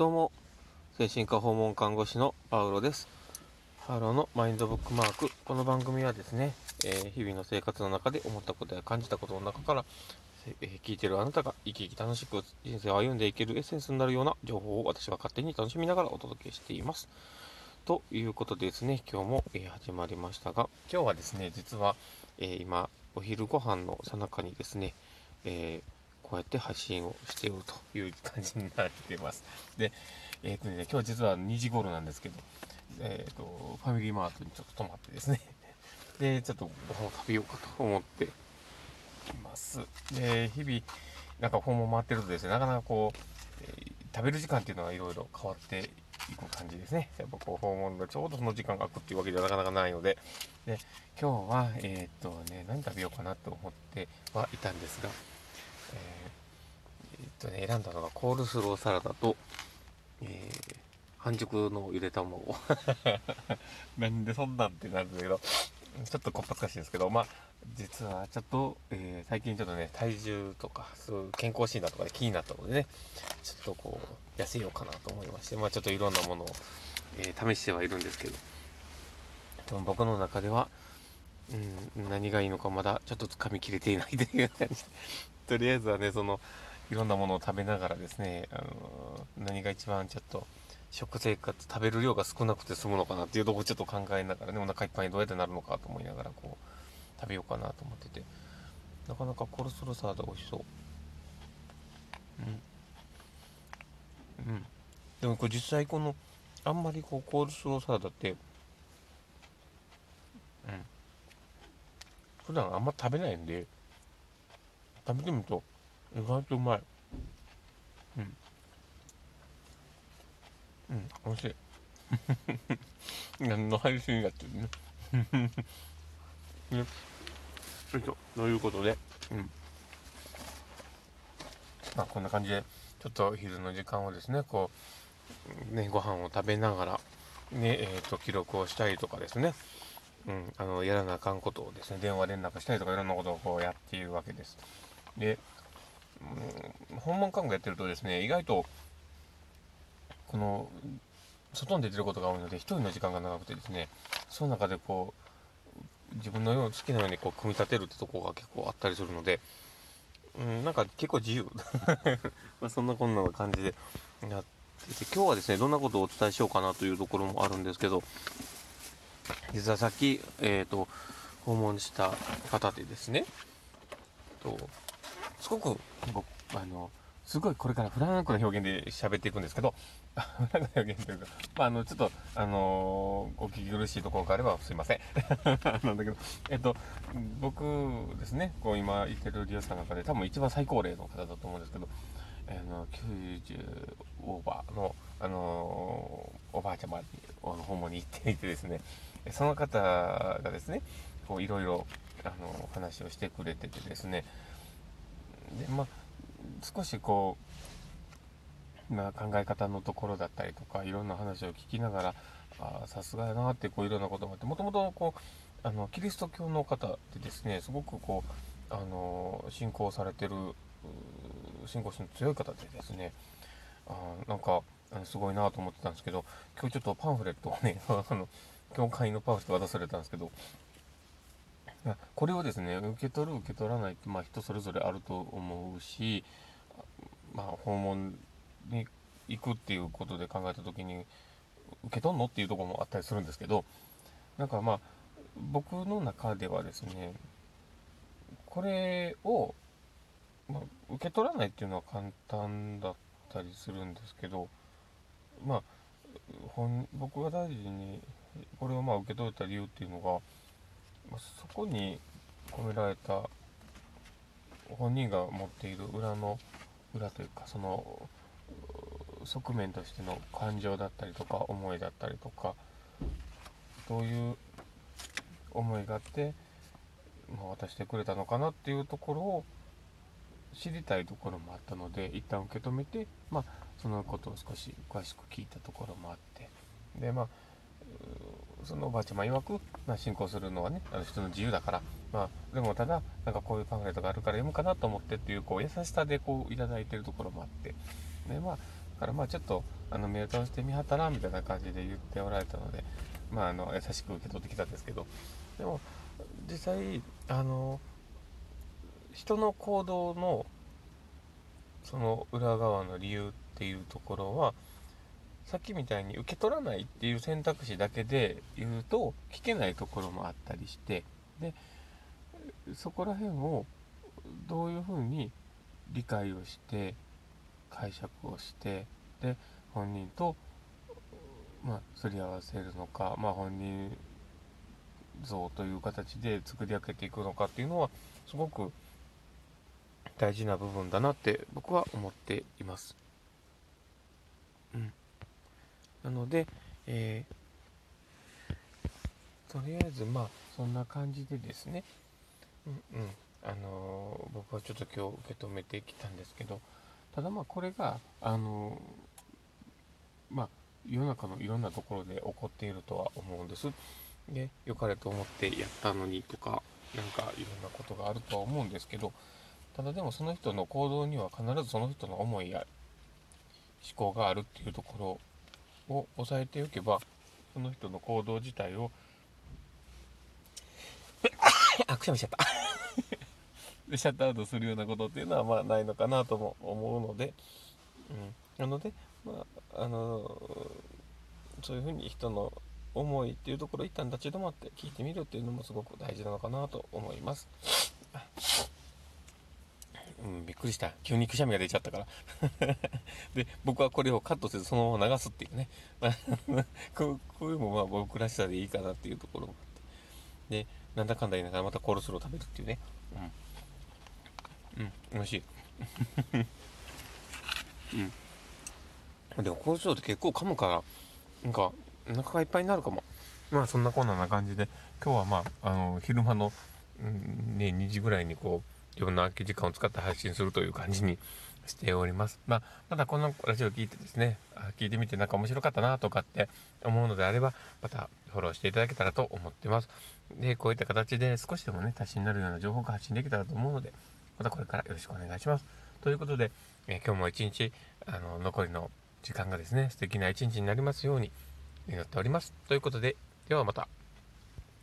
どうも、精神科訪問看護師のパウロです。パウロのマインドブックマーク。この番組はですね、えー日々の生活の中で思ったことや感じたことの中から、えー聞いてるあなたが生き生き楽しく人生を歩んでいけるエッセンスになるような情報を私は勝手に楽しみながらお届けしています。ということでですね、今日も、えー始まりましたが、今日はですね、実は、え今、お昼ご飯の最中にですね、えーこうやって発信をしているという感じになっています。で、えっ、とね、今日実は2時頃なんですけど、えっ、と、ファミリーマートにちょっと泊まってですね、で、ちょっとご飯を食べようかと思っています。で、日々、なんか訪問回ってるとですね、なかなかこう、えー食べる時間っていうのはいろいろ変わっていく感じですね。やっぱこう訪問がちょうどその時間が空くっていうわけではなかなかないので、で、今日は、えっ、とね、何食べようかなと思ってはいたんですが、とね、選んだのがコールスローサラダと、えー半熟のゆで卵。なんでそんなんってなるんだけど、ちょっとこっぱずかしいんですけど、まあ、実はちょっと、えー最近ちょっとね、体重とか、そういう健康診断とかで気になったのでね、ちょっとこう、痩せようかなと思いまして、まあちょっといろんなものを、えー試してはいるんですけど、でも僕の中では、うん、何がいいのかまだちょっと掴みきれていないという感じで、とりあえずはね、その、いろんなものを食べながらですね、あの何が一番ちょっと、食生活、食べる量が少なくて済むのかなっていうとこをちょっと考えながらね、お腹いっぱいにどうやってなるのかと思いながら、こう、食べようかなと思ってて、なかなかコルスロサラダ美味しそう。うん。うん。でもこれ実際この、あんまりこう、コールスローサラダって、うん。普段あんま食べないんで、食べてみると意外とうまい。うん。うん、美味しい。何の配信やってるね。ね。よいしょ。ということで、うん。まあ、こんな感じで、ちょっと昼の時間をですね、こう、ね、ご飯を食べながら、ね、えっ、と、記録をしたりとかですね、うん、あの、やらなあかんことをですね、電話連絡したりとかいろんなことをこうやっているわけです。で、訪問看護やってるとですね、意外と、この、外に出てることが多いので、一人の時間が長くてですね、その中でこう、自分のよう好きなようにこう、組み立てるってとこが結構あったりするので、うん、なんか結構自由。まあそんなこんな感じでやってて、今日はですね、どんなことをお伝えしようかなというところもあるんですけど、実はさっき、えっ、と、訪問した方でですね、と、ごく、僕、あの、すごいこれからフランクな表現で喋っていくんですけど、フランクな表現というか、まあ、あの、ちょっと、あのーお聞き苦しいところがあればすいません。なんだけど、えっと、僕ですね、こう今言ってる利用者の中で多分一番最高齢の方だと思うんですけど、あの、90オーバーの、あのーおばあちゃまに、あの訪問に行っていてですね、その方がですね、こういろいろ、あの、話をしてくれててですね、で、まあ、少しこう、まあ、考え方のところだったりとか、いろんな話を聞きながら、あ、さすがやなって、こう、いろんなことがあって、もともと、こう、あの、キリスト教の方でですね、すごくこう、あの、信仰されてる、信仰心の強い方でですね、あなんか、すごいなと思ってたんですけど、今日ちょっとパンフレットをね、あの、教会のパンフレット渡されたんですけど、これをですね、受け取る、受け取らないって、まあ人それぞれあると思うし、まあ訪問に行くっていうことで考えたときに、受け取んのっていうとこもあったりするんですけど、なんかまあ、僕の中ではですね、これを、まあ、受け取らないっていうのは簡単だったりするんですけど、まあ、本僕が大事にこれをまあ受け取れた理由っていうのが、そこに込められた本人が持っている裏の裏というかその側面としての感情だったりとか思いだったりとかどういう思いがあって、まあ、渡してくれたのかなっていうところを知りたいところもあったので一旦受け止めて、まあ、そのことを少し詳しく聞いたところもあって。でまあそのおばあちゃま曰く、まあ、信仰するのはねあの人の自由だから、まあ、でもただなんかこういうパンフレットがあるから読むかなと思ってっていうこう優しさでこういただいてるところもあって。でまあだからまあちょっとあの目を通してみはったらみたいな感じで言っておられたのでまああの優しく受け取ってきたんですけど。でも実際あの人の行動のその裏側の理由っていうところはさっきみたいに受け取らないっていう選択肢だけで言うと聞けないところもあったりしてでそこら辺をどういうふうに理解をして解釈をしてで本人と、まあ、すり合わせるのか、まあ、本人像という形で作り上げていくのかっていうのはすごく大事な部分だなって僕は思っています。うん、なので、えー、とりあえずまあそんな感じでですね、うんうん、あのー、僕はちょっと今日受け止めてきたんですけどただまあこれがあのー、まあ世の中のいろんなところで起こっているとは思うんです。で良かれと思ってやったのにとか何かいろんなことがあるとは思うんですけどただでもその人の行動には必ずその人の思いや思考があるっていうところを押さえておけばその人の行動自体をあくしゃみしちゃった。で シャットアウトするようなことっていうのはまあないのかなとも思うので、うん、なので、まあ、あのそういうふうに人の思いっていうところ一旦立ち止まって聞いてみるっていうのもすごく大事なのかなと思います。くりした。急にくしゃみが出ちゃったから で、僕はこれをカットせずそのまま流すっていうね。こうこういうのもまあ僕らしさでいいかなっていうところもあって。で、なんだかんだ言いながらまたコールスロー食べるっていうね。うん。うん、美味しい。うん。でもコールスローって結構噛むから、なんか、お腹がいっぱいになるかも。まあそんなこんなな感じで、今日はまあ、あの、昼間の、うん、ね、2時ぐらいにこう、自分の空き時間を使って配信するという感じにしております。まあ、まだこのラジオ聞いてですね、聞いてみてなんか面白かったなとかって思うのであれば、またフォローしていただけたらと思ってます。で、こういった形で少しでもね、足しになるような情報が発信できたらと思うので、またこれからよろしくお願いします。ということで、え今日も一日、あの、残りの時間がですね、素敵な一日になりますように、祈っております。ということで、ではまた。